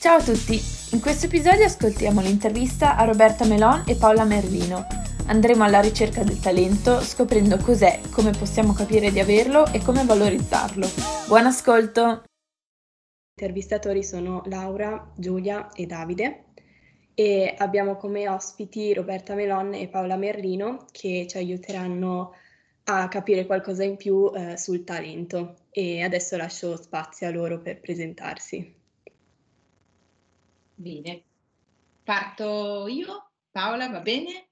Ciao a tutti! In questo episodio ascoltiamo l'intervista a Roberta Melon e Paola Merlino. Andremo alla ricerca del talento scoprendo cos'è, come possiamo capire di averlo e come valorizzarlo. Buon ascolto! I intervistatori sono Laura, Giulia e Davide e abbiamo come ospiti Roberta Melon e Paola Merlino che ci aiuteranno a capire qualcosa in più eh, sul talento e adesso lascio spazio a loro per presentarsi. Bene, parto io, Paola, va bene?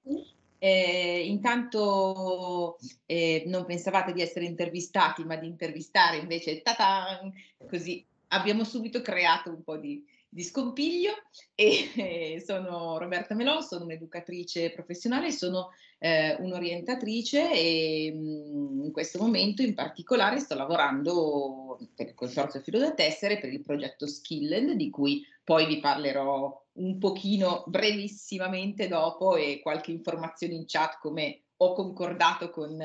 Eh, intanto eh, non pensavate di essere intervistati, ma di intervistare invece, ta-ta, così abbiamo subito creato un po' di, di scompiglio. E eh, sono Roberta Melon, sono un'educatrice professionale, sono eh, un'orientatrice e mh, mm, in questo momento in particolare sto lavorando per il Consorzio Filo da Tessere per il progetto Skilled di cui poi vi parlerò un pochino brevissimamente dopo e qualche informazione in chat come ho concordato con,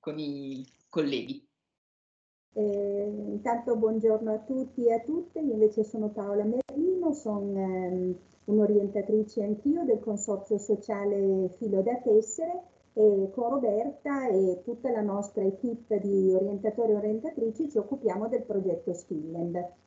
con i colleghi. Eh, intanto buongiorno a tutti e a tutte, io invece sono Paola Merlino, sono ehm, un'orientatrice anch'io del Consorzio Sociale Filo da Tessere e con Roberta e tutta la nostra equip di orientatori e orientatrici ci occupiamo del progetto Skilland.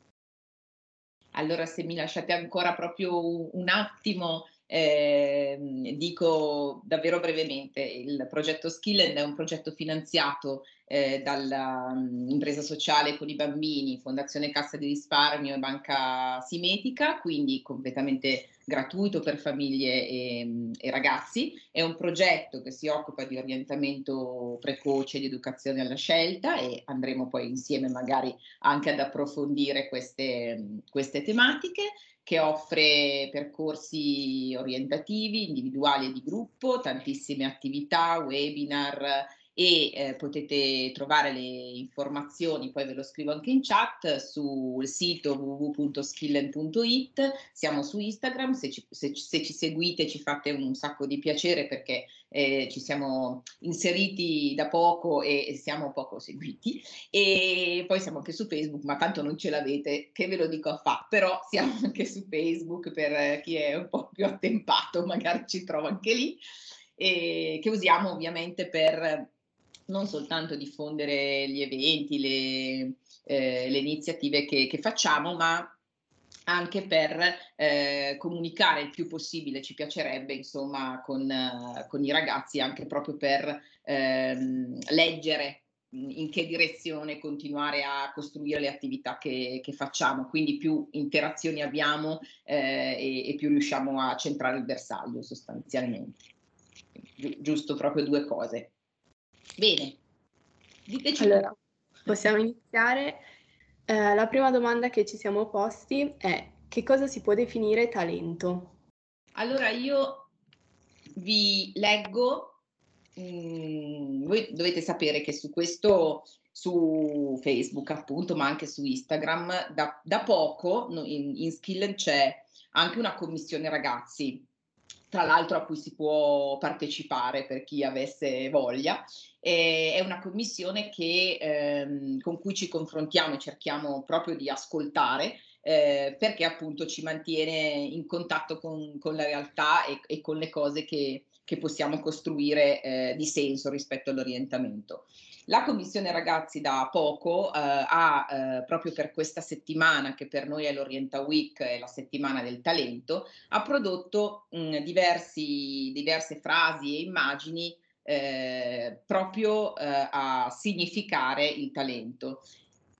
Allora se mi lasciate ancora proprio un attimo eh, dico davvero brevemente, il progetto Skillen è un progetto finanziato eh, dall'impresa um, sociale con i bambini, Fondazione Cassa di Risparmio e Banca Simetica, quindi completamente gratuito per famiglie e, e, ragazzi. È un progetto che si occupa di orientamento precoce, di educazione alla scelta e andremo poi insieme magari anche ad approfondire queste, queste tematiche che offre percorsi orientativi, individuali e di gruppo, tantissime attività, webinar e eh, potete trovare le informazioni, poi ve lo scrivo anche in chat, sul sito www.skillen.it, siamo su Instagram, se ci, se, se ci, seguite ci fate un sacco di piacere perché eh, ci siamo inseriti da poco e, e, siamo poco seguiti. E poi siamo anche su Facebook, ma tanto non ce l'avete, che ve lo dico a fa, però siamo anche su Facebook per chi è un po' più attempato, magari ci trova anche lì. E che usiamo ovviamente per non soltanto diffondere gli eventi, le, eh, le iniziative che, che, facciamo, ma anche per eh, comunicare il più possibile, ci piacerebbe insomma con, con i ragazzi, anche proprio per ehm, leggere in che direzione continuare a costruire le attività che, che facciamo, quindi più interazioni abbiamo eh, e, e, più riusciamo a centrare il bersaglio sostanzialmente. Gi- giusto proprio due cose. Bene, diteci. Allora, possiamo iniziare. Eh, la prima domanda che ci siamo posti è che cosa si può definire talento? Allora io vi leggo, mh, mm, voi dovete sapere che su questo, su Facebook appunto, ma anche su Instagram, da, da poco in, in Skill c'è anche una commissione ragazzi tra l'altro a cui si può partecipare per chi avesse voglia. E è una commissione che, ehm, con cui ci confrontiamo e cerchiamo proprio di ascoltare eh, perché appunto ci mantiene in contatto con, con la realtà e, e, con le cose che, che possiamo costruire eh, di senso rispetto all'orientamento. La Commissione Ragazzi da poco eh, ha eh, proprio per questa settimana, che per noi è l'Orienta Week, è la settimana del talento, ha prodotto mh, diversi, diverse frasi e immagini eh, proprio eh, a significare il talento.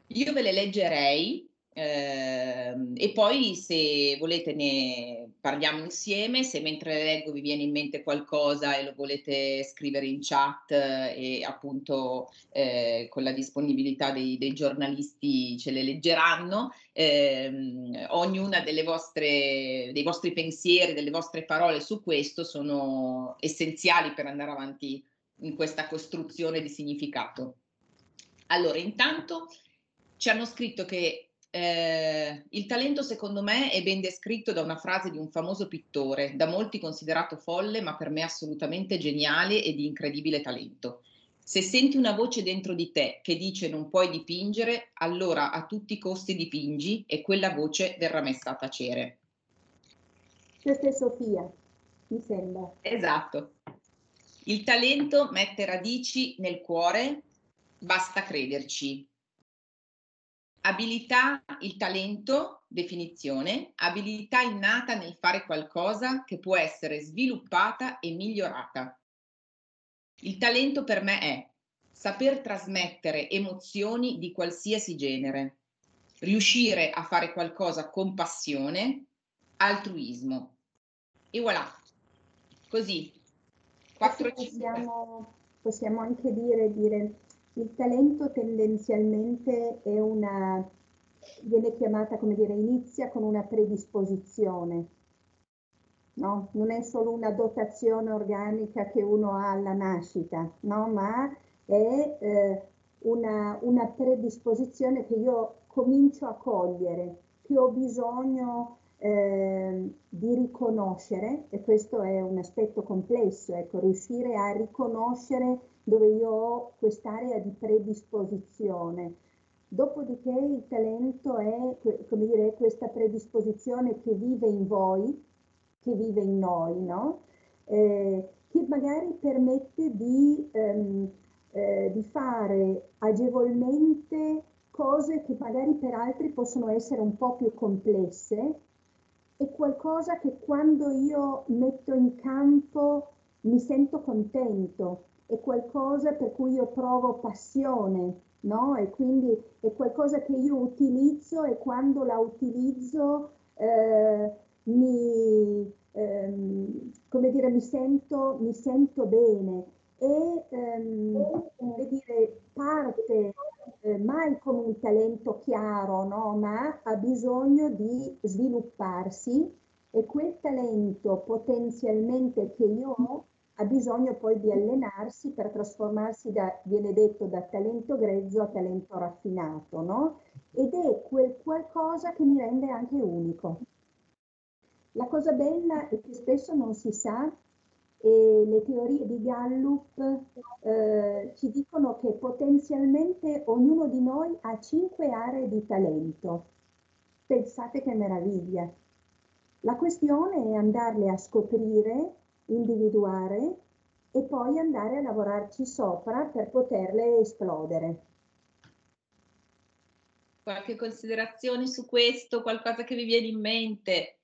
Io ve le leggerei eh, e poi se volete ne parliamo insieme, se mentre le leggo vi viene in mente qualcosa e lo volete scrivere in chat eh, e appunto eh, con la disponibilità dei, dei, giornalisti ce le leggeranno, ehm, ognuna delle vostre, dei vostri pensieri, delle vostre parole su questo sono essenziali per andare avanti in questa costruzione di significato. Allora, intanto ci hanno scritto che eh, il talento secondo me è ben descritto da una frase di un famoso pittore, da molti considerato folle, ma per me assolutamente geniale e di incredibile talento. Se senti una voce dentro di te che dice non puoi dipingere, allora a tutti i costi dipingi e quella voce verrà messa a tacere. Questa è Sofia, mi sembra. Esatto. Il talento mette radici nel cuore, basta crederci. Abilità, il talento, definizione, abilità innata nel fare qualcosa che può essere sviluppata e migliorata. Il talento per me è saper trasmettere emozioni di qualsiasi genere, riuscire a fare qualcosa con passione, altruismo. E voilà, così. 4, possiamo, possiamo anche dire, dire il talento tendenzialmente è una, viene chiamata, come dire, inizia con una predisposizione, no? Non è solo una dotazione organica che uno ha alla nascita, no? Ma è eh, una, una predisposizione che io comincio a cogliere, che ho bisogno eh, di riconoscere, e questo è un aspetto complesso, ecco, riuscire a riconoscere dove io ho quest'area di predisposizione. Dopodiché il talento è, come dire, questa predisposizione che vive in voi, che vive in noi, no? Eh, che magari permette di, ehm, eh, di fare agevolmente cose che magari per altri possono essere un po' più complesse, è qualcosa che quando io metto in campo mi sento contento, è qualcosa per cui io provo passione, no? E quindi è qualcosa che io utilizzo e quando la utilizzo eh, mi, ehm, come dire, mi sento, mi sento bene e ehm, come dire, parte eh, mai con un talento chiaro, no? ma ha bisogno di svilupparsi e quel talento potenzialmente che io ho ha bisogno poi di allenarsi per trasformarsi da, viene detto, da talento grezzo a talento raffinato, no? Ed è quel qualcosa che mi rende anche unico. La cosa bella è che spesso non si sa e le teorie di Gallup eh, ci dicono che potenzialmente ognuno di noi ha cinque aree di talento. Pensate che meraviglia. La questione è andarle a scoprire individuare e poi andare a lavorarci sopra per poterle esplodere. Qualche considerazione su questo, qualcosa che vi viene in mente?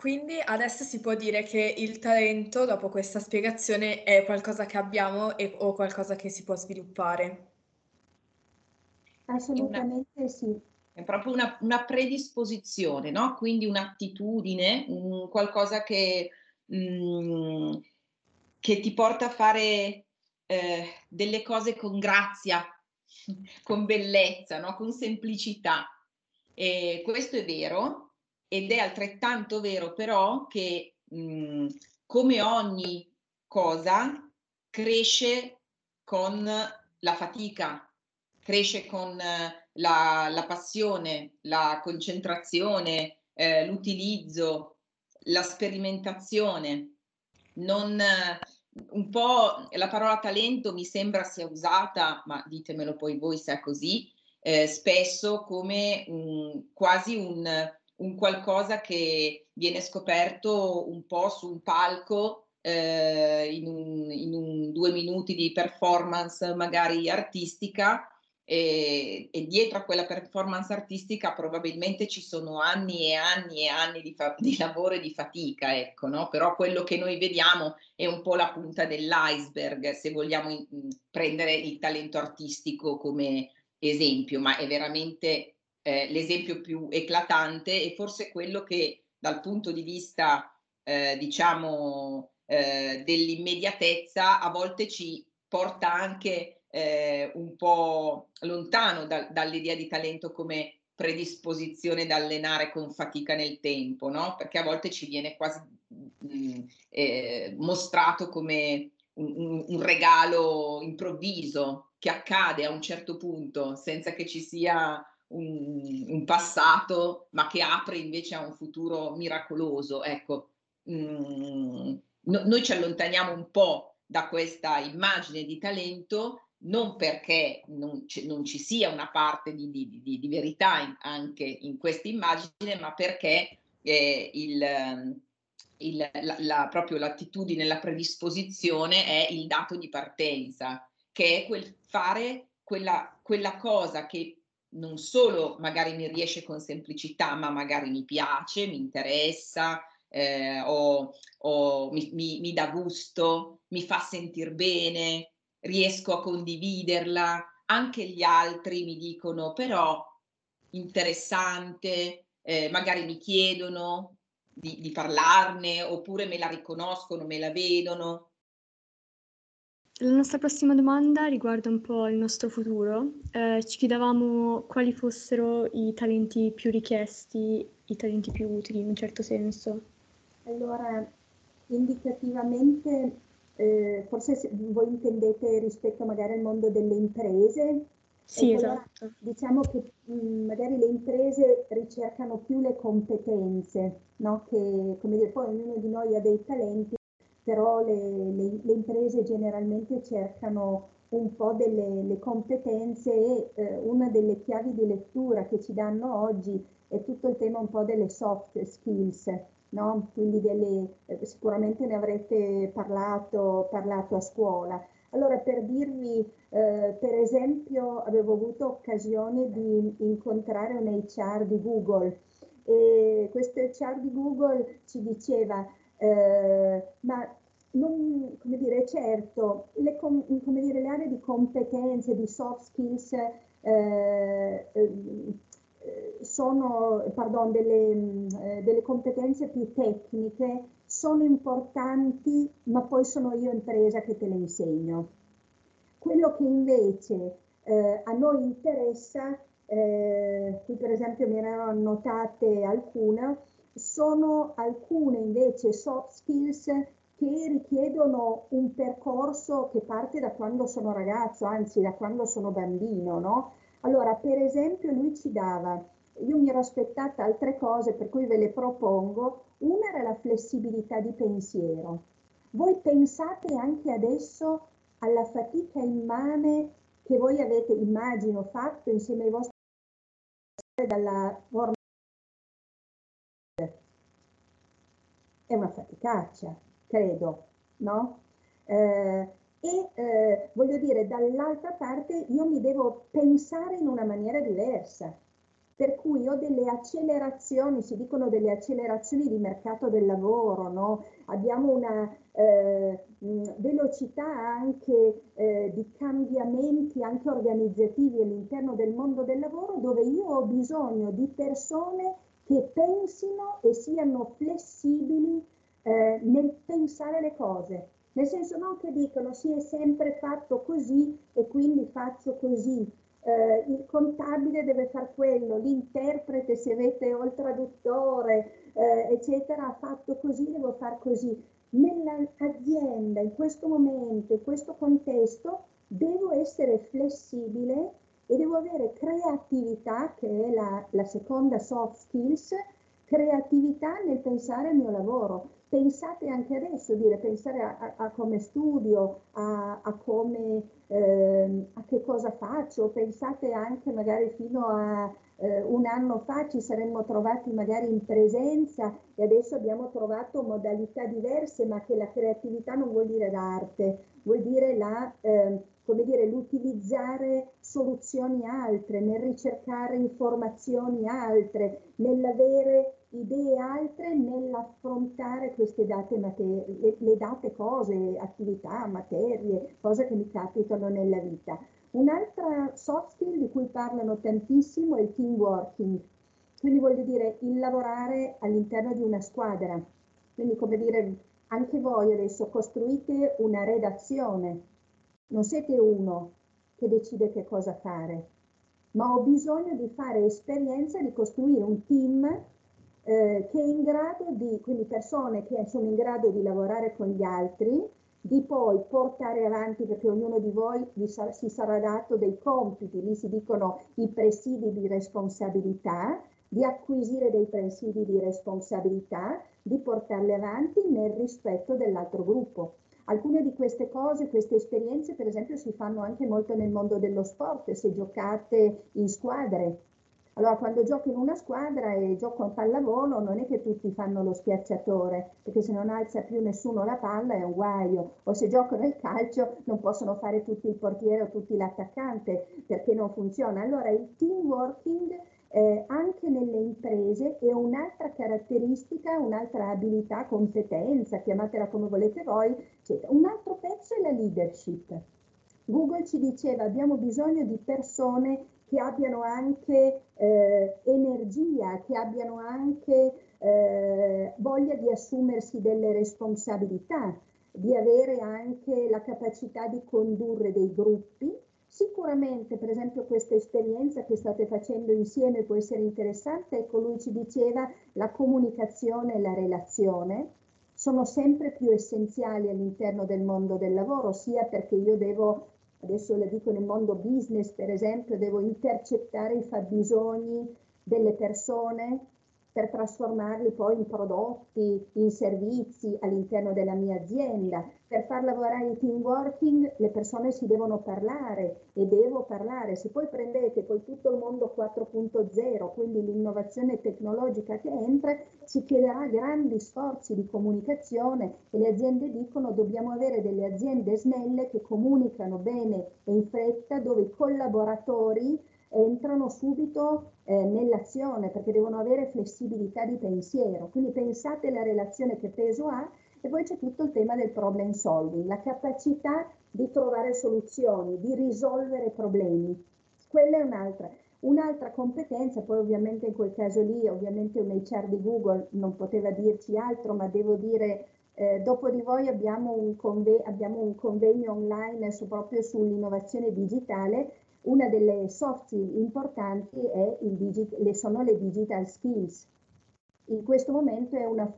Quindi adesso si può dire che il talento, dopo questa spiegazione, è qualcosa che abbiamo e, o qualcosa che si può sviluppare? Assolutamente una... sì è proprio una, una predisposizione, no? quindi un'attitudine, un qualcosa che, mh, mm, che, ti porta a fare eh, delle cose con grazia, con bellezza, no? con semplicità. E questo è vero ed è altrettanto vero però che mh, come ogni cosa cresce con la fatica, cresce con la, la passione, la concentrazione, eh, l'utilizzo, la sperimentazione. Non, un po' la parola talento mi sembra sia usata, ma ditemelo poi voi se è così, eh, spesso come un, quasi un, un, qualcosa che viene scoperto un po' su un palco eh, in, un, in un due minuti di performance magari artistica e, e, dietro a quella performance artistica probabilmente ci sono anni e anni e anni di, fa- di lavoro e di fatica, ecco, no? Però quello che noi vediamo è un po' la punta dell'iceberg, se vogliamo in- prendere il talento artistico come esempio, ma è veramente eh, l'esempio più eclatante e forse quello che dal punto di vista, eh, diciamo, eh, dell'immediatezza a volte ci porta anche eh, un po' lontano da, dall'idea di talento come predisposizione da allenare con fatica nel tempo, no? Perché a volte ci viene quasi mh, mm, eh, mostrato come un, un, regalo improvviso che accade a un certo punto senza che ci sia un, un passato, ma che apre invece a un futuro miracoloso. Ecco, mh, no, noi ci allontaniamo un po' da questa immagine di talento non perché non, c- non ci sia una parte di, di, di, di verità in, anche in questa immagine, ma perché eh, il, il, la, la, proprio l'attitudine, la predisposizione è il dato di partenza, che è quel fare quella, quella cosa che non solo magari mi riesce con semplicità, ma magari mi piace, mi interessa, eh, o, o mi, mi, mi, dà gusto, mi fa sentire bene, riesco a condividerla. Anche gli altri mi dicono però interessante, eh, magari mi chiedono di, di parlarne oppure me la riconoscono, me la vedono. La nostra prossima domanda riguarda un po' il nostro futuro. Eh, ci chiedevamo quali fossero i talenti più richiesti, i talenti più utili in un certo senso. Allora, indicativamente, eh, forse voi intendete rispetto magari al mondo delle imprese? Sì, ecco, esatto. Allora, diciamo che mh, magari le imprese ricercano più le competenze, no? Che, come dire, poi ognuno di noi ha dei talenti, però le, le, le imprese generalmente cercano un po' delle competenze e eh, una delle chiavi di lettura che ci danno oggi è tutto il tema un po' delle soft skills, no? quindi delle, eh, sicuramente ne avrete parlato, parlato, a scuola. Allora per dirvi, eh, per esempio, avevo avuto occasione di incontrare un HR di Google e questo HR di Google ci diceva eh, ma non, come dire, certo, le, come dire, le aree di competenze, di soft skills eh, ehm, sono, pardon, delle, eh, delle, competenze più tecniche sono importanti, ma poi sono io impresa che te le insegno. Quello che invece eh, a noi interessa, eh, qui per esempio mi erano annotate alcune, sono alcune invece soft skills che richiedono un percorso che parte da quando sono ragazzo, anzi da quando sono bambino, no? Allora, per esempio, lui ci dava, io mi ero aspettata altre cose, per cui ve le propongo. Una era la flessibilità di pensiero. Voi pensate anche adesso alla fatica immane che voi avete, immagino, fatto insieme ai vostri dalla forma è una faticaccia, credo, no? Eh, e eh, voglio dire, dall'altra parte io mi devo pensare in una maniera diversa, per cui ho delle accelerazioni, si dicono delle accelerazioni di mercato del lavoro, no? abbiamo una eh, velocità anche eh, di cambiamenti anche organizzativi all'interno del mondo del lavoro dove io ho bisogno di persone che pensino e siano flessibili eh, nel pensare le cose. Nel senso non che dicono si è sempre fatto così e quindi faccio così. Eh, il contabile deve fare quello, l'interprete se avete o il traduttore, eh, eccetera, ha fatto così, devo fare così. Nell'azienda, in questo momento, in questo contesto, devo essere flessibile e devo avere creatività, che è la, la seconda soft skills, creatività nel pensare al mio lavoro pensate anche adesso, dire, pensare a, a, a come studio, a, a come, eh, a che cosa faccio, pensate anche magari fino a eh, un anno fa ci saremmo trovati magari in presenza e adesso abbiamo trovato modalità diverse, ma che la creatività non vuol dire l'arte, vuol dire la, eh, come dire, l'utilizzare soluzioni altre, nel ricercare informazioni altre, nell'avere idee altre nell'affrontare queste date materie, le, date cose, attività, materie, cose che mi capitano nella vita. Un'altra soft skill di cui parlano tantissimo è il team working, quindi voglio dire il lavorare all'interno di una squadra. Quindi come dire, anche voi adesso costruite una redazione, non siete uno che decide che cosa fare, ma ho bisogno di fare esperienza di costruire un team eh, che è in grado di, quindi persone che sono in grado di lavorare con gli altri, di poi portare avanti, perché ognuno di voi sa, si sarà dato dei compiti, lì si dicono i presidi di responsabilità, di acquisire dei presidi di responsabilità, di portarli avanti nel rispetto dell'altro gruppo. Alcune di queste cose, queste esperienze, per esempio, si fanno anche molto nel mondo dello sport, se giocate in squadre. Allora, quando gioco in una squadra e gioco a pallavolo, non è che tutti fanno lo schiacciatore, perché se non alza più nessuno la palla è un guaio. O se gioco nel calcio non possono fare tutti il portiere o tutti l'attaccante, perché non funziona. Allora, il team working eh, anche nelle imprese è un'altra caratteristica, un'altra abilità, competenza, chiamatela come volete voi. Eccetera. Un altro pezzo è la leadership. Google ci diceva abbiamo bisogno di persone che abbiano anche eh, energia, che abbiano anche eh, voglia di assumersi delle responsabilità, di avere anche la capacità di condurre dei gruppi. Sicuramente, per esempio, questa esperienza che state facendo insieme può essere interessante. Ecco, lui ci diceva la comunicazione e la relazione sono sempre più essenziali all'interno del mondo del lavoro, sia perché io devo adesso le dico nel mondo business per esempio, devo intercettare i fabbisogni delle persone per trasformarli poi in prodotti, in servizi all'interno della mia azienda. Per far lavorare il team working le persone si devono parlare e devo parlare. Se poi prendete poi tutto il mondo 4.0, quindi l'innovazione tecnologica che entra, ci chiederà grandi sforzi di comunicazione e le aziende dicono dobbiamo avere delle aziende snelle che comunicano bene e in fretta, dove i collaboratori entrano subito eh, nell'azione perché devono avere flessibilità di pensiero. Quindi pensate alla relazione che peso ha e poi c'è tutto il tema del problem solving, la capacità di trovare soluzioni, di risolvere problemi. Quella è un'altra. Un'altra competenza, poi ovviamente in quel caso lì, ovviamente un HR di Google non poteva dirci altro, ma devo dire, eh, dopo di voi abbiamo un, conve- abbiamo un convegno online su, proprio sull'innovazione digitale una delle soft skill importanti digit- le, sono le digital skills. In questo momento è una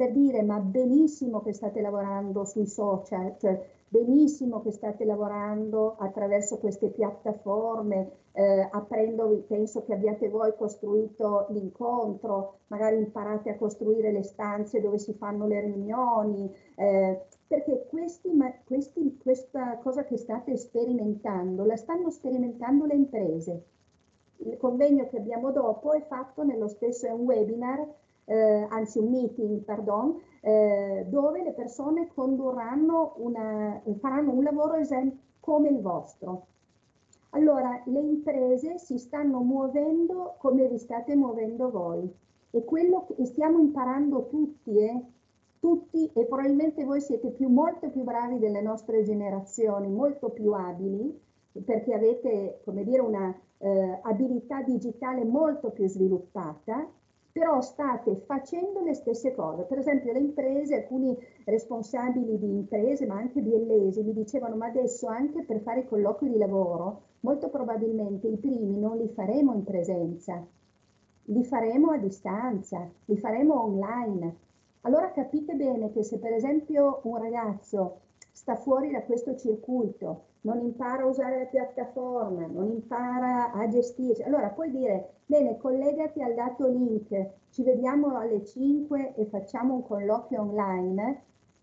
per dire ma benissimo che state lavorando sui social, cioè benissimo che state lavorando attraverso queste piattaforme, eh, aprendo, penso che abbiate voi costruito l'incontro, magari imparate a costruire le stanze dove si fanno le riunioni, eh, perché questi, questi, questa cosa che state sperimentando la stanno sperimentando le imprese. Il convegno che abbiamo dopo è fatto nello stesso, è un webinar, eh, anzi un meeting, pardon, eh, dove le persone condurranno una, faranno un lavoro come il vostro. Allora, le imprese si stanno muovendo come vi state muovendo voi e quello che stiamo imparando tutti, eh, tutti e probabilmente voi siete più, molto più bravi delle nostre generazioni, molto più abili, perché avete, come dire, una eh, abilità digitale molto più sviluppata, però state facendo le stesse cose. Per esempio le imprese, alcuni responsabili di imprese, ma anche biellesi, mi dicevano, ma adesso anche per fare i colloqui di lavoro, molto probabilmente i primi non li faremo in presenza, li faremo a distanza, li faremo online allora capite bene che se per esempio un ragazzo sta fuori da questo circuito, non impara a usare la piattaforma, non impara a gestirsi, allora puoi dire, bene, collegati al dato link, ci vediamo alle 5 e facciamo un colloquio online,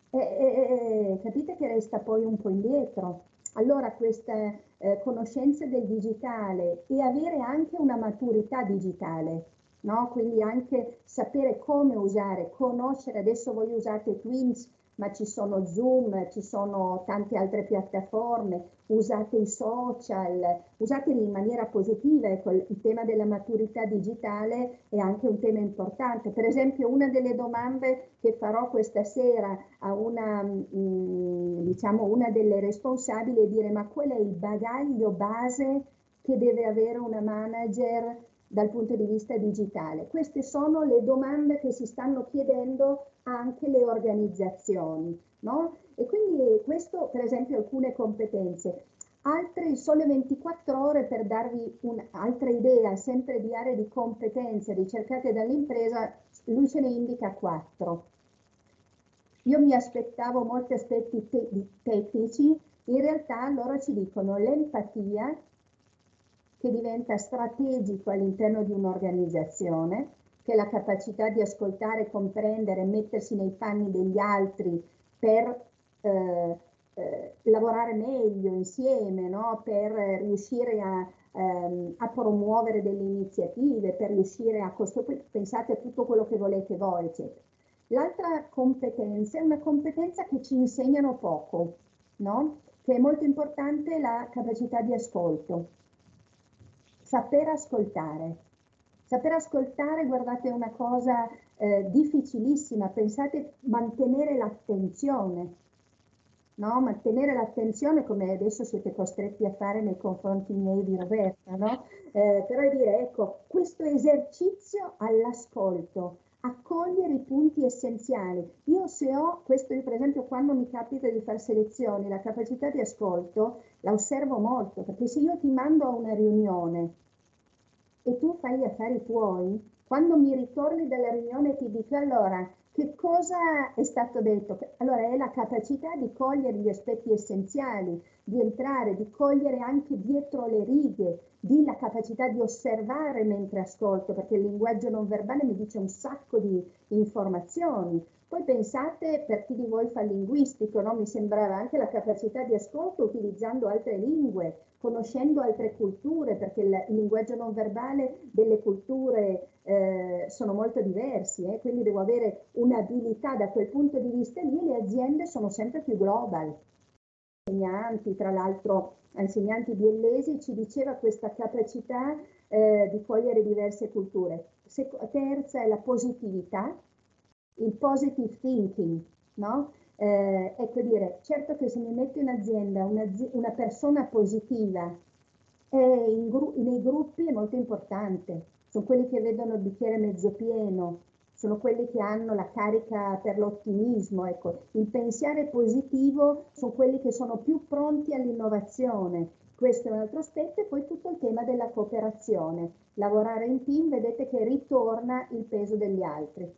e, e, e capite che resta poi un po' indietro. Allora queste eh, conoscenze del digitale e avere anche una maturità digitale, no? Quindi anche sapere come usare, conoscere, adesso voi usate Twins, ma ci sono Zoom, ci sono tante altre piattaforme, usate i social, usateli in maniera positiva, ecco, il tema della maturità digitale è anche un tema importante. Per esempio una delle domande che farò questa sera a una, mm, diciamo, una delle responsabili è dire ma qual è il bagaglio base che deve avere una manager dal punto di vista digitale? Queste sono le domande che si stanno chiedendo anche le organizzazioni, no? E quindi questo, per esempio, alcune competenze. Altre, sole 24 ore per darvi un'altra idea, sempre di aree di competenze ricercate dall'impresa, lui ce ne indica quattro. Io mi aspettavo molti aspetti te- tecnici, in realtà loro ci dicono l'empatia, che diventa strategico all'interno di un'organizzazione, che è la capacità di ascoltare, comprendere, mettersi nei panni degli altri per eh, eh, lavorare meglio insieme, no? per riuscire a, ehm, a, promuovere delle iniziative, per riuscire a costruire, pensate a tutto quello che volete voi, eccetera. L'altra competenza è una competenza che ci insegnano poco, no? che è molto importante la capacità di ascolto. Saper ascoltare. Saper ascoltare, guardate, è una cosa eh, difficilissima. Pensate mantenere l'attenzione no? mantenere l'attenzione come adesso siete costretti a fare nei confronti miei di Roberta, no? eh, però dire ecco questo esercizio all'ascolto, accogliere i punti essenziali. Io se ho, questo io per esempio quando mi capita di fare selezioni, la capacità di ascolto la osservo molto, perché se io ti mando a una riunione e tu fai gli affari tuoi, quando mi ritorni dalla riunione ti dico allora che cosa è stato detto? Allora è la capacità di cogliere gli aspetti essenziali, di entrare, di cogliere anche dietro le righe, di la capacità di osservare mentre ascolto, perché il linguaggio non verbale mi dice un sacco di informazioni. Poi pensate, per chi di voi fa linguistico, no? mi sembrava anche la capacità di ascolto utilizzando altre lingue, conoscendo altre culture, perché il linguaggio non verbale delle culture eh, sono molto diversi, eh? quindi devo avere un'abilità da quel punto di vista lì, le aziende sono sempre più global. Insegnanti, tra l'altro, insegnanti biellesi ci diceva questa capacità eh, di cogliere diverse culture. Se, terza è la positività, il positive thinking, no? Eh, ecco dire, certo che se mi metto in azienda una, una persona positiva gru- nei gruppi è molto importante, sono quelli che vedono il bicchiere mezzo pieno, sono quelli che hanno la carica per l'ottimismo, ecco. il pensiero positivo sono quelli che sono più pronti all'innovazione. Questo è un altro aspetto e poi tutto il tema della cooperazione. Lavorare in team, vedete che ritorna il peso degli altri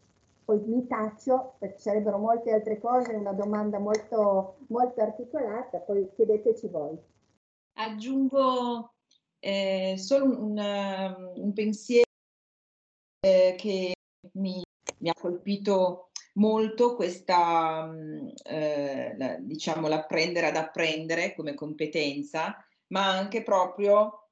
poi mi taccio perché sarebbero molte altre cose, una domanda molto, molto articolata, poi chiedeteci voi. Aggiungo eh, solo un, un pensiero eh, che mi, mi, ha colpito molto, questa, eh, la, diciamo, l'apprendere ad apprendere come competenza, ma anche proprio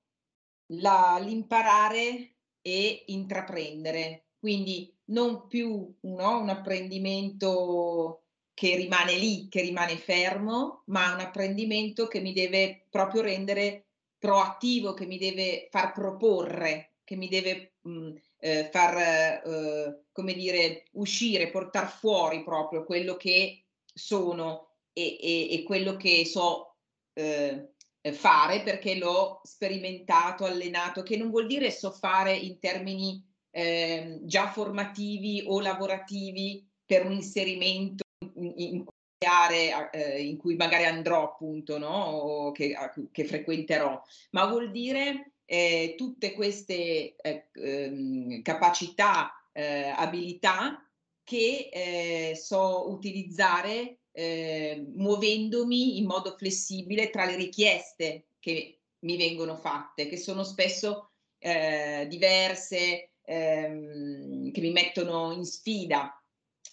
la, l'imparare e intraprendere. Quindi non più no, un apprendimento che rimane lì, che rimane fermo, ma un apprendimento che mi deve proprio rendere proattivo, che mi deve far proporre, che mi deve mh, eh, far, eh, come dire, uscire, portare fuori proprio quello che sono e, e, e quello che so eh, fare perché l'ho sperimentato, allenato, che non vuol dire so fare in termini eh, già formativi o lavorativi per un inserimento in, in aree eh, in cui magari andrò appunto, no? o che, che frequenterò, ma vuol dire eh, tutte queste eh, ehm, capacità, eh, abilità che eh, so utilizzare eh, muovendomi in modo flessibile tra le richieste che mi vengono fatte, che sono spesso diverse, ehm, che mi mettono in sfida.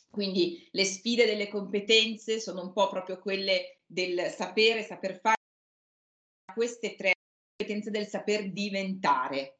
Quindi le sfide delle competenze sono un po' proprio quelle del sapere, saper fare queste tre competenze del saper diventare.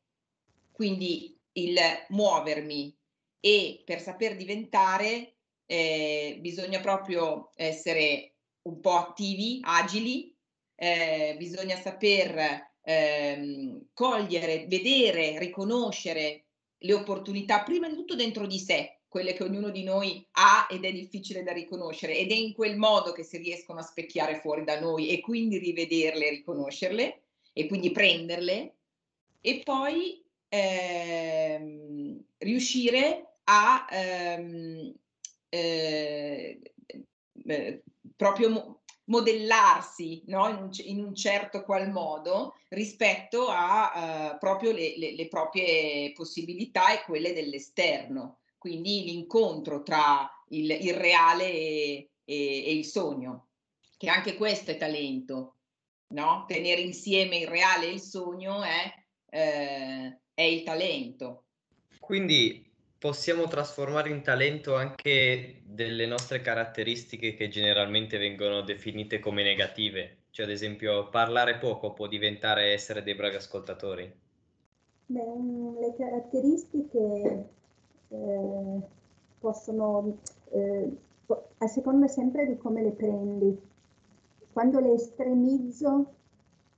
Quindi il muovermi e per saper diventare eh, bisogna proprio essere un po' attivi, agili, eh, bisogna saper ehm, cogliere, vedere, riconoscere le opportunità, prima di tutto dentro di sé, quelle che ognuno di noi ha ed è difficile da riconoscere ed è in quel modo che si riescono a specchiare fuori da noi e quindi rivederle, riconoscerle e quindi prenderle e poi ehm, riuscire a ehm, eh, eh, proprio modellarsi no? in, un, in, un, certo qual modo rispetto a uh, proprio le, le, le, proprie possibilità e quelle dell'esterno. Quindi l'incontro tra il, il reale e, e, e, il sogno, che anche questo è talento, no? Tenere insieme il reale e il sogno è, eh, è il talento. Quindi possiamo trasformare in talento anche delle nostre caratteristiche che generalmente vengono definite come negative. Cioè, ad esempio, parlare poco può diventare essere dei bravi ascoltatori. Beh, le caratteristiche eh, possono, eh, a seconda sempre di come le prendi. Quando le estremizzo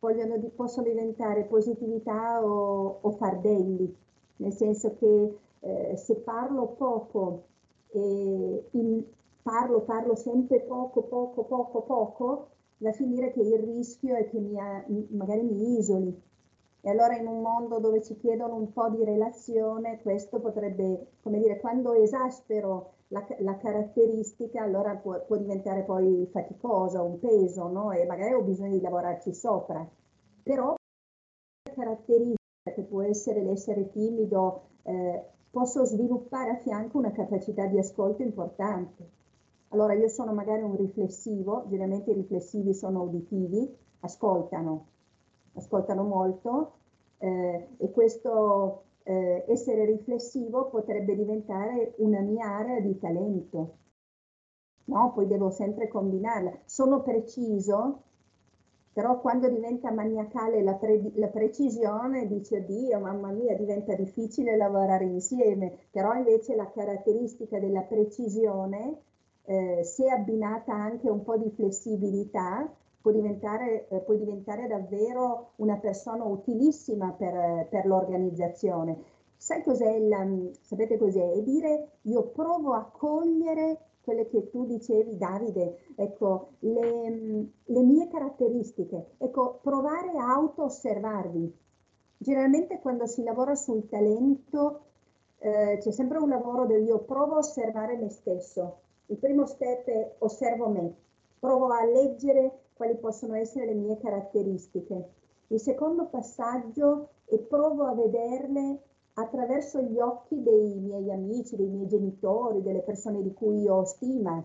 vogliono, possono diventare positività o, o fardelli, nel senso che eh, se parlo poco e in, parlo, parlo sempre poco, poco, poco, poco, va a finire che il rischio è che mi, magari mi isoli. E allora in un mondo dove ci chiedono un po' di relazione, questo potrebbe, come dire, quando esaspero la, la caratteristica, allora può, può, diventare poi faticosa, un peso, no? E magari ho bisogno di lavorarci sopra. Però la caratteristica che può essere l'essere timido, eh, posso sviluppare a fianco una capacità di ascolto importante. Allora io sono magari un riflessivo, generalmente i riflessivi sono uditivi, ascoltano, ascoltano molto eh, e questo eh, essere riflessivo potrebbe diventare una mia area di talento. No, poi devo sempre combinarla. Sono preciso, però quando diventa maniacale la, pre- la, precisione dice Dio, mamma mia, diventa difficile lavorare insieme, però invece la caratteristica della precisione, eh, se abbinata anche un po' di flessibilità, può diventare, eh, può diventare davvero una persona utilissima per, per l'organizzazione. Sai cos'è la, sapete cos'è? È dire io provo a cogliere quelle che tu dicevi Davide, ecco, le, le mie caratteristiche, ecco, provare a auto-osservarvi. Generalmente quando si lavora sul talento eh, c'è sempre un lavoro del io provo a osservare me stesso. Il primo step è osservo me, provo a leggere quali possono essere le mie caratteristiche. Il secondo passaggio è provo a vederle attraverso gli occhi dei miei amici, dei miei genitori, delle persone di cui ho stima.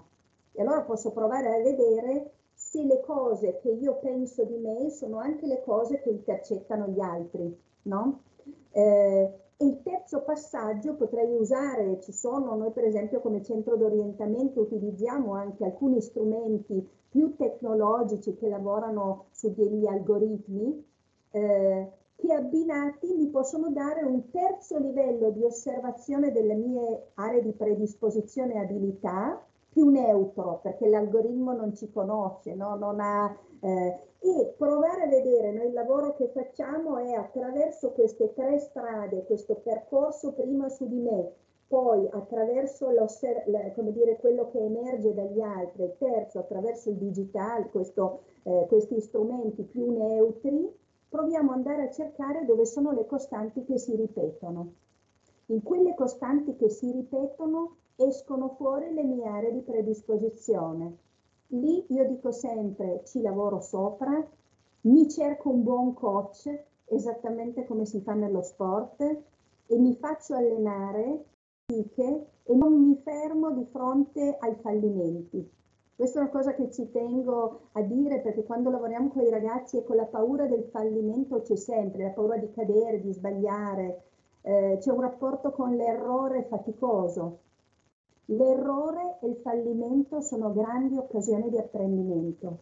E allora posso provare a vedere se le cose che io penso di me sono anche le cose che intercettano gli altri, no? Eh, e il terzo passaggio potrei usare, ci sono, noi per esempio come centro d'orientamento utilizziamo anche alcuni strumenti più tecnologici che lavorano su degli algoritmi, eh, che abbinati mi possono dare un terzo livello di osservazione delle mie aree di predisposizione e abilità, più neutro, perché l'algoritmo non ci conosce, no? non ha, eh, e provare a vedere, noi il lavoro che facciamo è attraverso queste tre strade, questo percorso prima su di me, poi attraverso come dire, quello che emerge dagli altri, terzo attraverso il digitale, questo, eh, questi strumenti più neutri, proviamo ad andare a cercare dove sono le costanti che si ripetono. In quelle costanti che si ripetono escono fuori le mie aree di predisposizione. Lì io dico sempre ci lavoro sopra, mi cerco un buon coach, esattamente come si fa nello sport, e mi faccio allenare e non mi fermo di fronte ai fallimenti. Questa è una cosa che ci tengo a dire perché quando lavoriamo con i ragazzi e con la paura del fallimento c'è sempre, la paura di cadere, di sbagliare, eh, c'è un rapporto con l'errore faticoso. L'errore e il fallimento sono grandi occasioni di apprendimento.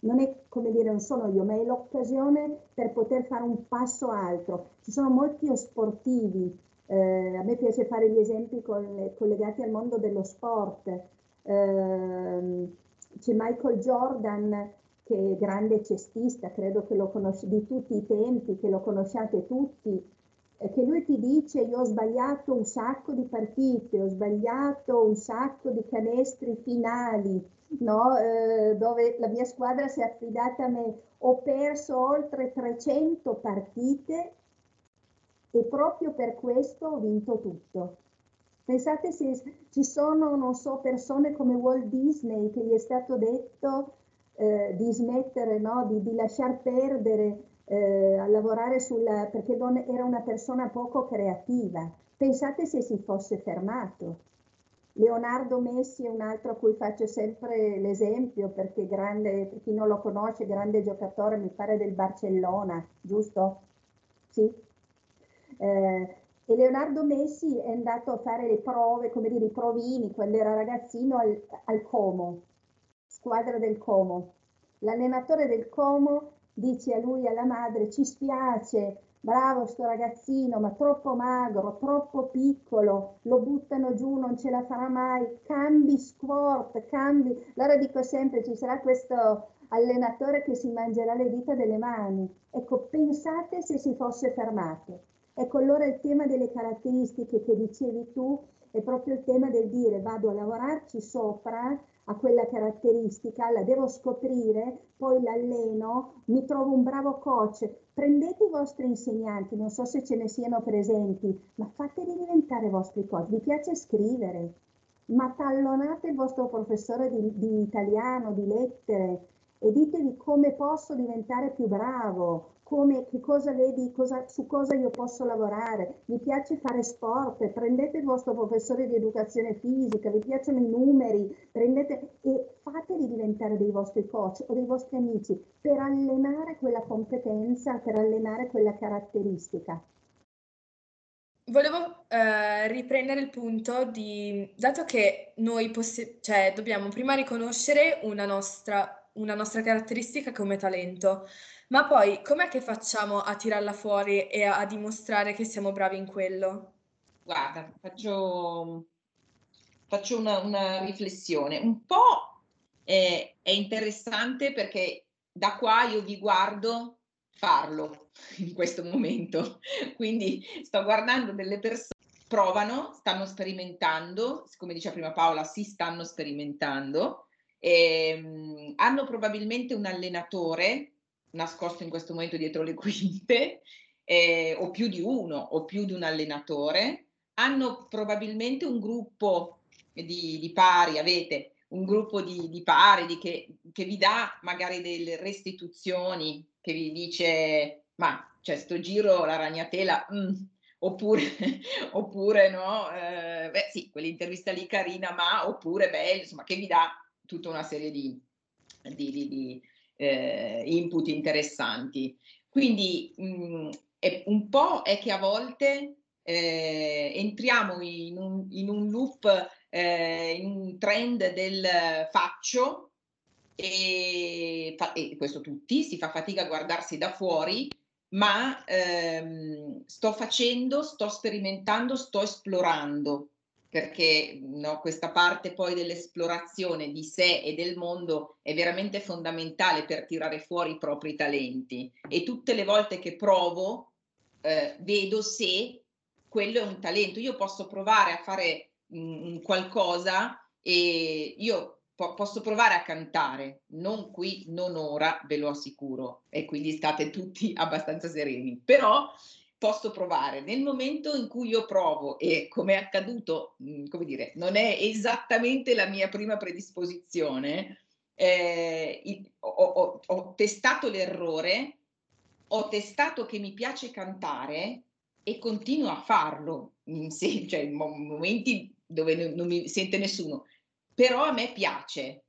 Non è come dire, non sono io, ma è l'occasione per poter fare un passo altro. Ci sono molti sportivi, eh, a me piace fare gli esempi con, collegati al mondo dello sport eh, c'è Michael Jordan che è grande cestista, credo che lo conosci di tutti i tempi, che lo conosciate tutti, che lui ti dice io ho sbagliato un sacco di partite, ho sbagliato un sacco di canestri finali, no? eh, dove la mia squadra si è affidata a me, ho perso oltre 300 partite e proprio per questo ho vinto tutto. Pensate se ci sono, non so, persone come Walt Disney che gli è stato detto eh, di smettere, no? di, di lasciar perdere eh, a lavorare sulla, perché non, era una persona poco creativa. Pensate se si fosse fermato. Leonardo Messi è un altro a cui faccio sempre l'esempio perché grande, per chi non lo conosce, grande giocatore, mi pare del Barcellona, giusto? Sì. Eh, E Leonardo Messi è andato a fare le prove, come dire, i provini quando era ragazzino al, al Como, squadra del Como. L'allenatore del Como dice a lui e alla madre ci spiace, bravo sto ragazzino, ma troppo magro, troppo piccolo, lo buttano giù, non ce la farà mai, cambi sport, cambi. Allora dico sempre, ci sarà questo allenatore che si mangerà le dita delle mani. Ecco, pensate se si fosse fermato. Ecco, allora il tema delle caratteristiche che dicevi tu è proprio il tema del dire vado a lavorarci sopra a quella caratteristica, la devo scoprire, poi l'alleno, mi trovo un bravo coach. Prendete i vostri insegnanti, non so se ce ne siano presenti, ma fateli diventare vostri coach. Vi piace scrivere, ma tallonate il vostro professore di, di italiano, di lettere e ditevi come posso diventare più bravo, come, cosa vedi, cosa, su cosa io posso lavorare, vi piace fare sport, prendete il vostro professore di educazione fisica, vi piacciono i numeri, prendete e fateli diventare dei vostri coach o dei vostri amici per allenare quella competenza, per allenare quella caratteristica. Volevo eh, riprendere il punto di, dato che noi possi- cioè, dobbiamo prima riconoscere una nostra, una nostra caratteristica come talento, ma poi com'è che facciamo a tirarla fuori e a, dimostrare che siamo bravi in quello? Guarda, faccio, faccio una, una, riflessione. Un po' è, è interessante perché da qua io vi guardo farlo in questo momento. Quindi sto guardando delle persone provano, stanno sperimentando, come diceva prima Paola, si stanno sperimentando, e, um, hanno probabilmente un allenatore nascosto in questo momento dietro le quinte, eh, o più di uno, o più di un allenatore, hanno probabilmente un gruppo di, di pari, avete un gruppo di, di pari di che, che, vi dà magari delle restituzioni, che vi dice, ma c'è sto giro, la ragnatela, mm, oppure, oppure no, eh, beh sì, quell'intervista lì carina, ma oppure bello, insomma, che vi dà tutta una serie di, di, di, eh, input interessanti. Quindi mh, è, un po' è che a volte eh, entriamo in un, in un loop, eh, in un trend del faccio e, fa, e, questo tutti, si fa fatica a guardarsi da fuori, ma ehm, sto facendo, sto sperimentando, sto esplorando perché no, questa parte poi dell'esplorazione di sé e del mondo è veramente fondamentale per tirare fuori i propri talenti. E tutte le volte che provo eh, vedo se quello è un talento. Io posso provare a fare mh, qualcosa e io po- posso provare a cantare, non qui, non ora, ve lo assicuro, e quindi state tutti abbastanza sereni, però posso provare. Nel momento in cui io provo, e come è accaduto, mhmm, come dire, non è esattamente la mia prima predisposizione, eh, ho, ho, ho testato l'errore, ho testato che mi piace cantare e continuo a farlo, in, cioè, in momenti dove non, non mi sente nessuno, però a me piace,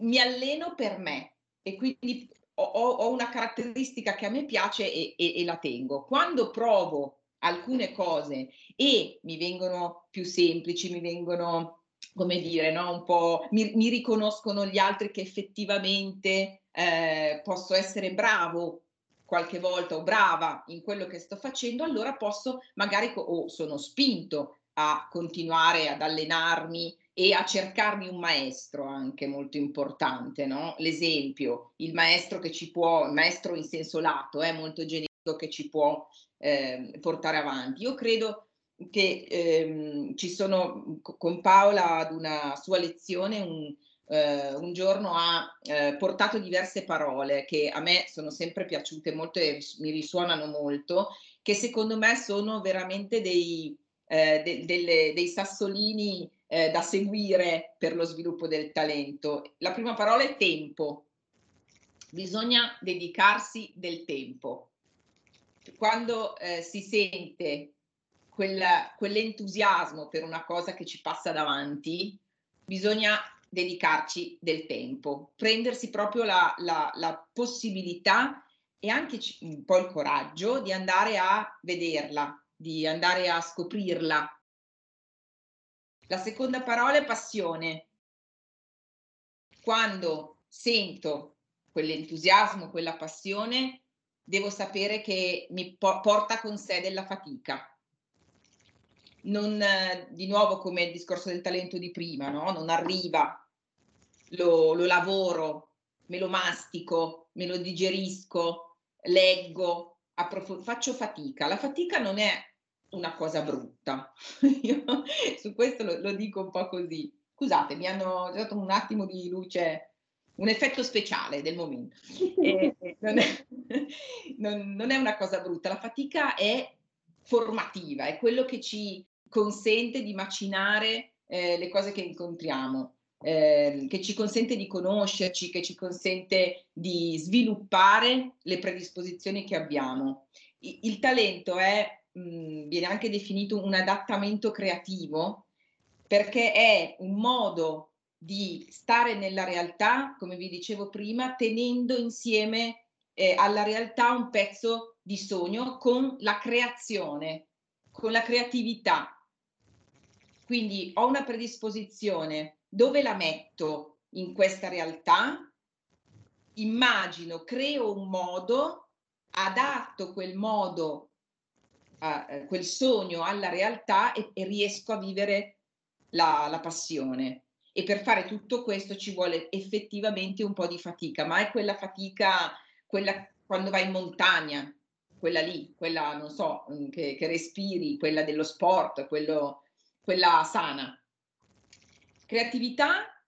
mi alleno per me e quindi ho, ho, una caratteristica che a me piace e, e, e la tengo. Quando provo alcune cose e mi vengono più semplici, mi vengono, come dire, no? un po', mi, mi riconoscono gli altri che effettivamente eh, posso essere bravo qualche volta o brava in quello che sto facendo, allora posso magari o sono spinto a continuare ad allenarmi e a cercarmi un maestro anche molto importante, no? L'esempio, il maestro che ci può, il maestro in senso lato, eh, molto generico che ci può eh, portare avanti. Io credo che ehm, ci sono con Paola ad una sua lezione un, eh, un giorno ha eh, portato diverse parole che a me sono sempre piaciute molto e mi risuonano molto, che secondo me sono veramente dei, eh, de, delle, dei sassolini eh, da seguire per lo sviluppo del talento. La prima parola è tempo. Bisogna dedicarsi del tempo. Quando eh, si sente quella, quell'entusiasmo per una cosa che ci passa davanti, bisogna dedicarci del tempo, prendersi proprio la, la, la possibilità e anche un po' il coraggio di andare a vederla, di andare a scoprirla. La seconda parola è passione. Quando sento quell'entusiasmo, quella passione, devo sapere che mi po- porta con sé della fatica. Non, di nuovo come il discorso del talento di prima, no? non arriva, lo, lo lavoro, me lo mastico, me lo digerisco, leggo, approf- faccio fatica. La fatica non è una cosa brutta. Io su questo lo, lo, dico un po' così. Scusate, mi hanno dato un attimo di luce, un effetto speciale del momento. Eh, non, è, non, non è una cosa brutta, la fatica è formativa, è quello che ci consente di macinare eh, le cose che incontriamo. Eh, che ci consente di conoscerci, che ci consente di sviluppare le predisposizioni che abbiamo. Il, il talento è viene anche definito un adattamento creativo perché è un modo di stare nella realtà, come vi dicevo prima, tenendo insieme eh, alla realtà un pezzo di sogno con la creazione, con la creatività. Quindi ho una predisposizione, dove la metto in questa realtà? Immagino, creo un modo, adatto quel modo a, eh, quel sogno alla realtà e, e riesco a vivere la, la, passione. E per fare tutto questo ci vuole effettivamente un po' di fatica, ma è quella fatica, quella quando vai in montagna, quella lì, quella, non so, mm, che, che respiri, quella dello sport, quello, quella sana. Creatività,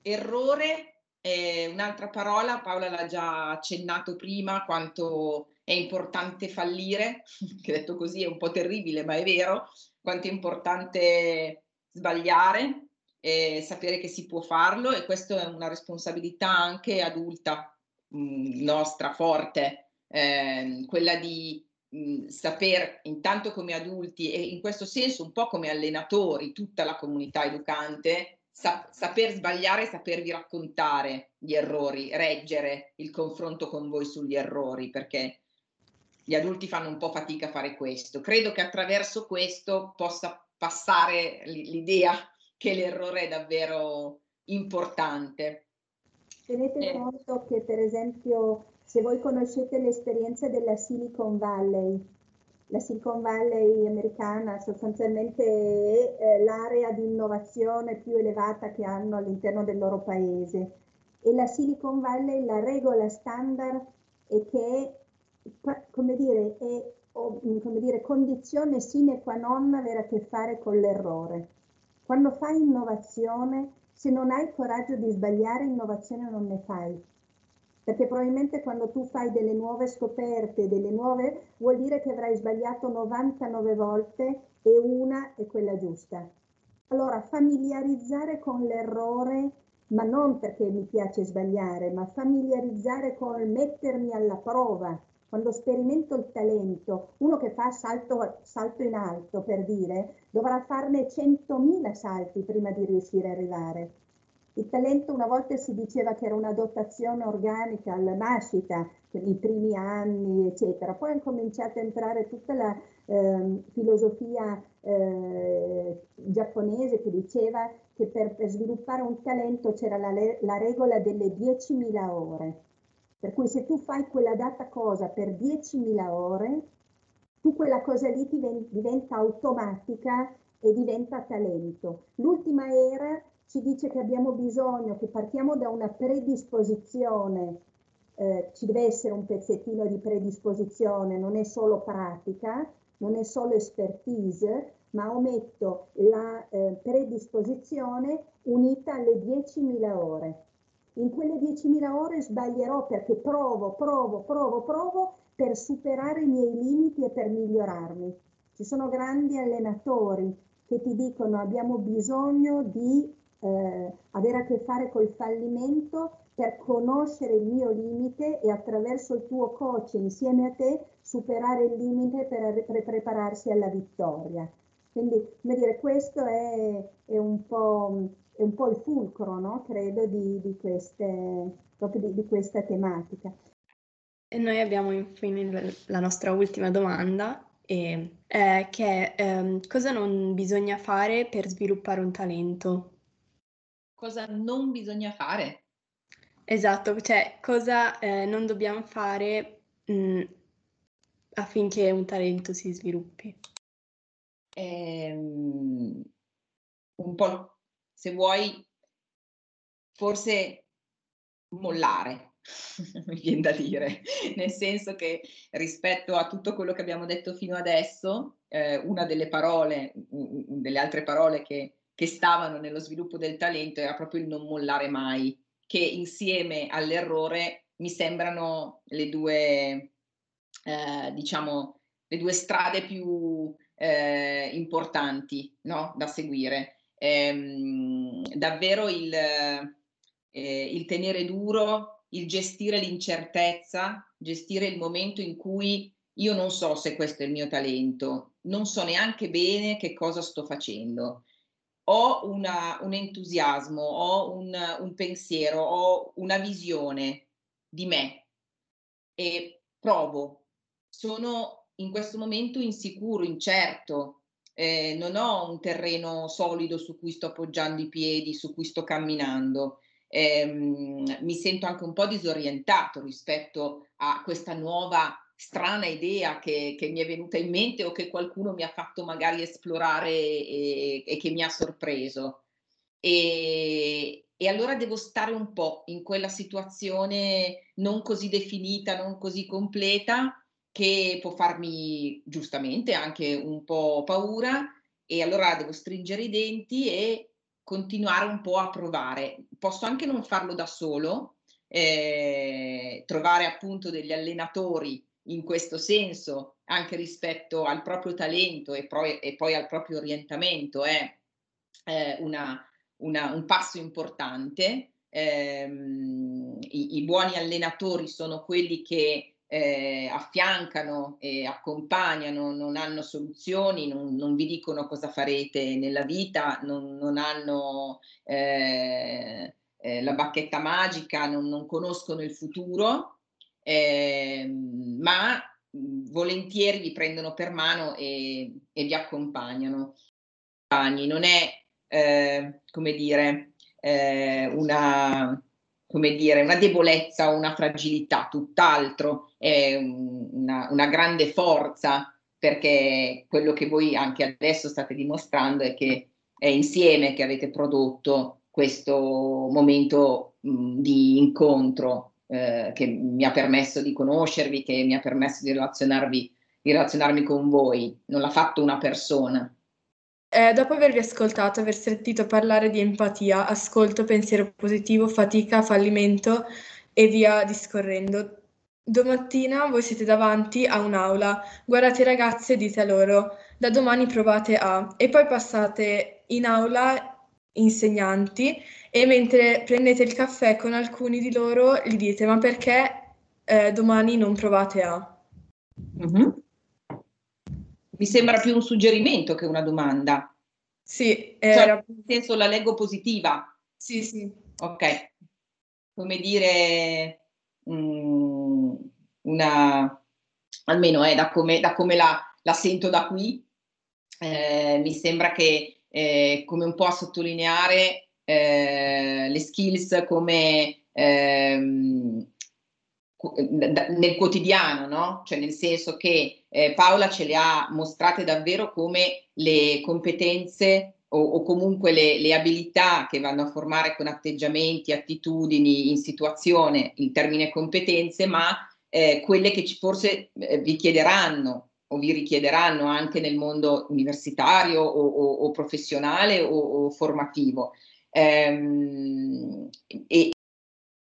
errore, è un'altra parola, Paola l'ha già accennato prima, quanto è importante fallire, che detto così è un po' terribile, ma è vero, quanto è importante sbagliare e sapere che si può farlo e questa è una responsabilità anche adulta mh, mm, nostra, forte, eh, quella di mh, mm, saper intanto come adulti e in questo senso un po' come allenatori, tutta la comunità educante, sa- saper sbagliare, sapervi raccontare gli errori, reggere il confronto con voi sugli errori, perché gli adulti fanno un po' fatica a fare questo. Credo che attraverso questo possa passare l'idea che l'errore è davvero importante. Tenete eh. conto che per esempio se voi conoscete l'esperienza della Silicon Valley, la Silicon Valley americana sostanzialmente è eh, l'area di innovazione più elevata che hanno all'interno del loro paese e la Silicon Valley la regola standard è che come dire, è come dire, condizione sine qua non avere a che fare con l'errore. Quando fai innovazione, se non hai coraggio di sbagliare, innovazione non ne fai. Perché probabilmente quando tu fai delle nuove scoperte, delle nuove, vuol dire che avrai sbagliato 99 volte e una è quella giusta. Allora, familiarizzare con l'errore, ma non perché mi piace sbagliare, ma familiarizzare con mettermi alla prova, quando sperimento il talento, uno che fa salto, salto in alto per dire, dovrà farne 100.000 salti prima di riuscire a arrivare. Il talento una volta si diceva che era una dotazione organica alla nascita, nei primi anni, eccetera. Poi è cominciato a entrare tutta la eh, filosofia eh, giapponese che diceva che per, per, sviluppare un talento c'era la, la regola delle 10.000 ore. Per cui se tu fai quella data cosa per 10.000 ore, tu quella cosa lì diventa automatica e diventa talento. L'ultima era ci dice che abbiamo bisogno, che partiamo da una predisposizione, eh, ci deve essere un pezzettino di predisposizione, non è solo pratica, non è solo expertise, ma ometto la eh, predisposizione unita alle 10.000 ore. In quelle 10.000 ore sbaglierò perché provo, provo, provo, provo per superare i miei limiti e per migliorarmi. Ci sono grandi allenatori che ti dicono abbiamo bisogno di eh, avere a che fare col fallimento per conoscere il mio limite e attraverso il tuo coach insieme a te superare il limite per, per prepararsi alla vittoria. Quindi, come dire, questo è, è un po' è un po' il fulcro, no? credo, di, di, queste, di, di questa tematica. E noi abbiamo infine la nostra ultima domanda, e, eh, che eh, cosa non bisogna fare per sviluppare un talento. Cosa non bisogna fare? Esatto, cioè cosa eh, non dobbiamo fare mh, mm, affinché un talento si sviluppi. Ehm, un po', se vuoi, forse mollare, mi viene da dire, nel senso che rispetto a tutto quello che abbiamo detto fino adesso, eh, una delle parole, delle altre parole che, che stavano nello sviluppo del talento era proprio il non mollare mai, che insieme all'errore mi sembrano le due, eh, diciamo, le due strade più eh, importanti no? da seguire. Ehm, davvero il, eh, il tenere duro, il gestire l'incertezza, gestire il momento in cui io non so se questo è il mio talento, non so neanche bene che cosa sto facendo. Ho una, un entusiasmo, ho un, un pensiero, ho una visione di me e provo. Sono in questo momento insicuro, incerto, eh, non ho un terreno solido su cui sto appoggiando i piedi, su cui sto camminando ehm, mi sento anche un po' disorientato rispetto a questa nuova strana idea che, che, mi è venuta in mente o che qualcuno mi ha fatto magari esplorare e, e che mi ha sorpreso. E, e, allora devo stare un po' in quella situazione non così definita, non così completa, che può farmi giustamente anche un po' paura. E allora devo stringere i denti e continuare un po' a provare. Posso anche non farlo da solo, eh, trovare appunto degli allenatori in questo senso, anche rispetto al proprio talento e poi, e poi al proprio orientamento, è eh, una, una, un passo importante. Eh, i, i, buoni allenatori sono quelli che eh, affiancano e accompagnano, non hanno soluzioni, non, non, vi dicono cosa farete nella vita, non, non hanno eh, eh, la bacchetta magica, non, non conoscono il futuro, ehm, ma volentieri vi prendono per mano e, e vi accompagnano. Non è, eh, come dire, eh, una come dire, una debolezza o una fragilità, tutt'altro, è una, una grande forza perché quello che voi anche adesso state dimostrando è che è insieme che avete prodotto questo momento mh, di incontro eh, che mi ha permesso di conoscervi, che mi ha permesso di relazionarvi, di relazionarmi con voi. Non l'ha fatto una persona, eh, dopo avervi ascoltato, aver sentito parlare di empatia, ascolto, pensiero positivo, fatica, fallimento e via discorrendo, domattina voi siete davanti a un'aula, guardate i ragazzi e dite loro, da domani provate a, e poi passate in aula insegnanti e mentre prendete il caffè con alcuni di loro gli dite ma perché eh, domani non provate a? Mm-hmm. Mi sembra più un suggerimento che una domanda. Sì, cioè, era... nel senso la leggo positiva. Sì, sì. Ok. Come dire, um, una, almeno eh, da come, da come la, la, sento da qui, eh, mi sembra che eh, come un po' a sottolineare eh, le skills come ehm, nel quotidiano, no? Cioè nel senso che eh, Paola ce le ha mostrate davvero come le competenze o, o comunque le, le, abilità che vanno a formare con atteggiamenti, attitudini in situazione, il termine competenze, ma eh, quelle che ci forse eh, vi chiederanno o vi richiederanno anche nel mondo universitario o, o, o professionale o, formativo. Ehm, e,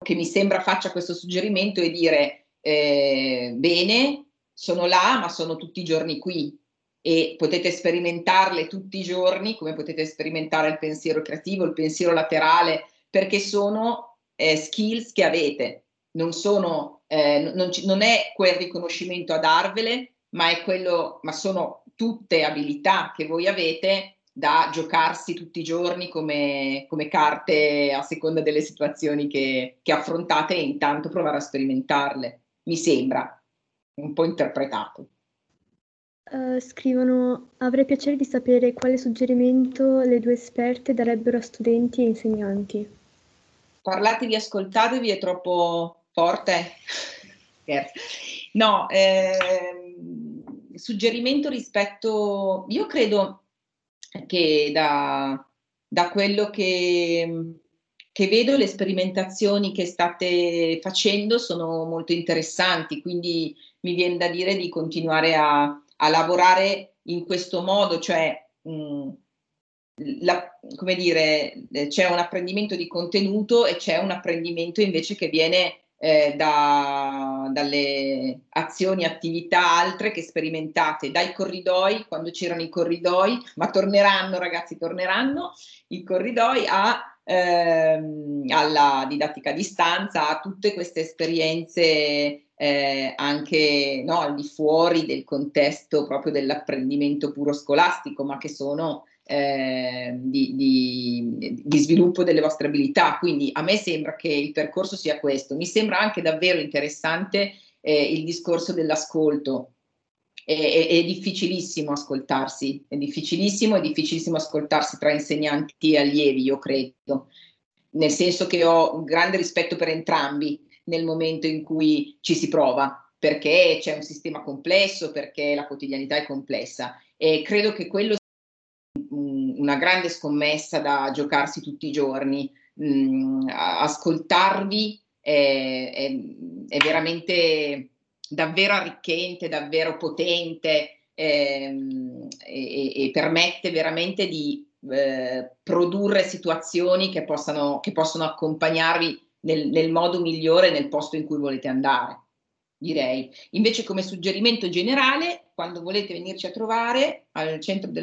che mi sembra faccia questo suggerimento è dire eh, bene, sono là, ma sono tutti i giorni qui. E potete sperimentarle tutti i giorni, come potete sperimentare il pensiero creativo, il pensiero laterale, perché sono eh, skills che avete, non, sono, eh, non, non, è quel riconoscimento a darvele, ma, quello, ma sono tutte abilità che voi avete da giocarsi tutti i giorni come, come carte a seconda delle situazioni che, che, affrontate e intanto provare a sperimentarle. Mi sembra un po' interpretato. Uh, scrivono: Avrei piacere di sapere quale suggerimento le due esperte darebbero a studenti e insegnanti. Parlatevi, ascoltatevi, è troppo forte. no, eh, suggerimento rispetto. Io credo che da, da quello che, che vedo, le sperimentazioni che state facendo sono molto interessanti, quindi mi viene da dire di continuare a a lavorare in questo modo, cioè mh, mm, la, come dire, eh, c'è un apprendimento di contenuto e c'è un apprendimento invece che viene eh, da, dalle azioni, attività altre che sperimentate, dai corridoi, quando c'erano i corridoi, ma torneranno ragazzi, torneranno i corridoi a ehm, alla didattica a distanza, a tutte queste esperienze eh, anche no, al di fuori del contesto proprio dell'apprendimento puro scolastico, ma che sono eh, di, di, di, sviluppo delle vostre abilità. Quindi a me sembra che il percorso sia questo. Mi sembra anche davvero interessante eh, il discorso dell'ascolto. È, è, è, difficilissimo ascoltarsi, è difficilissimo, è difficilissimo ascoltarsi tra insegnanti e allievi, io credo, nel senso che ho un grande rispetto per entrambi, nel momento in cui ci si prova, perché c'è un sistema complesso, perché la quotidianità è complessa e credo che quello una grande scommessa da giocarsi tutti i giorni. Mm, ascoltarvi è, è, è, veramente davvero arricchente, davvero potente ehm, e, e, permette veramente di eh, produrre situazioni che possano, che possono accompagnarvi nel, nel modo migliore nel posto in cui volete andare, direi. Invece come suggerimento generale, quando volete venirci a trovare al centro di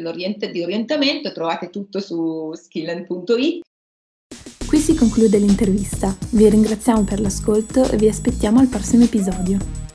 orientamento, trovate tutto su skilland.it. Qui si conclude l'intervista. Vi ringraziamo per l'ascolto e vi aspettiamo al prossimo episodio.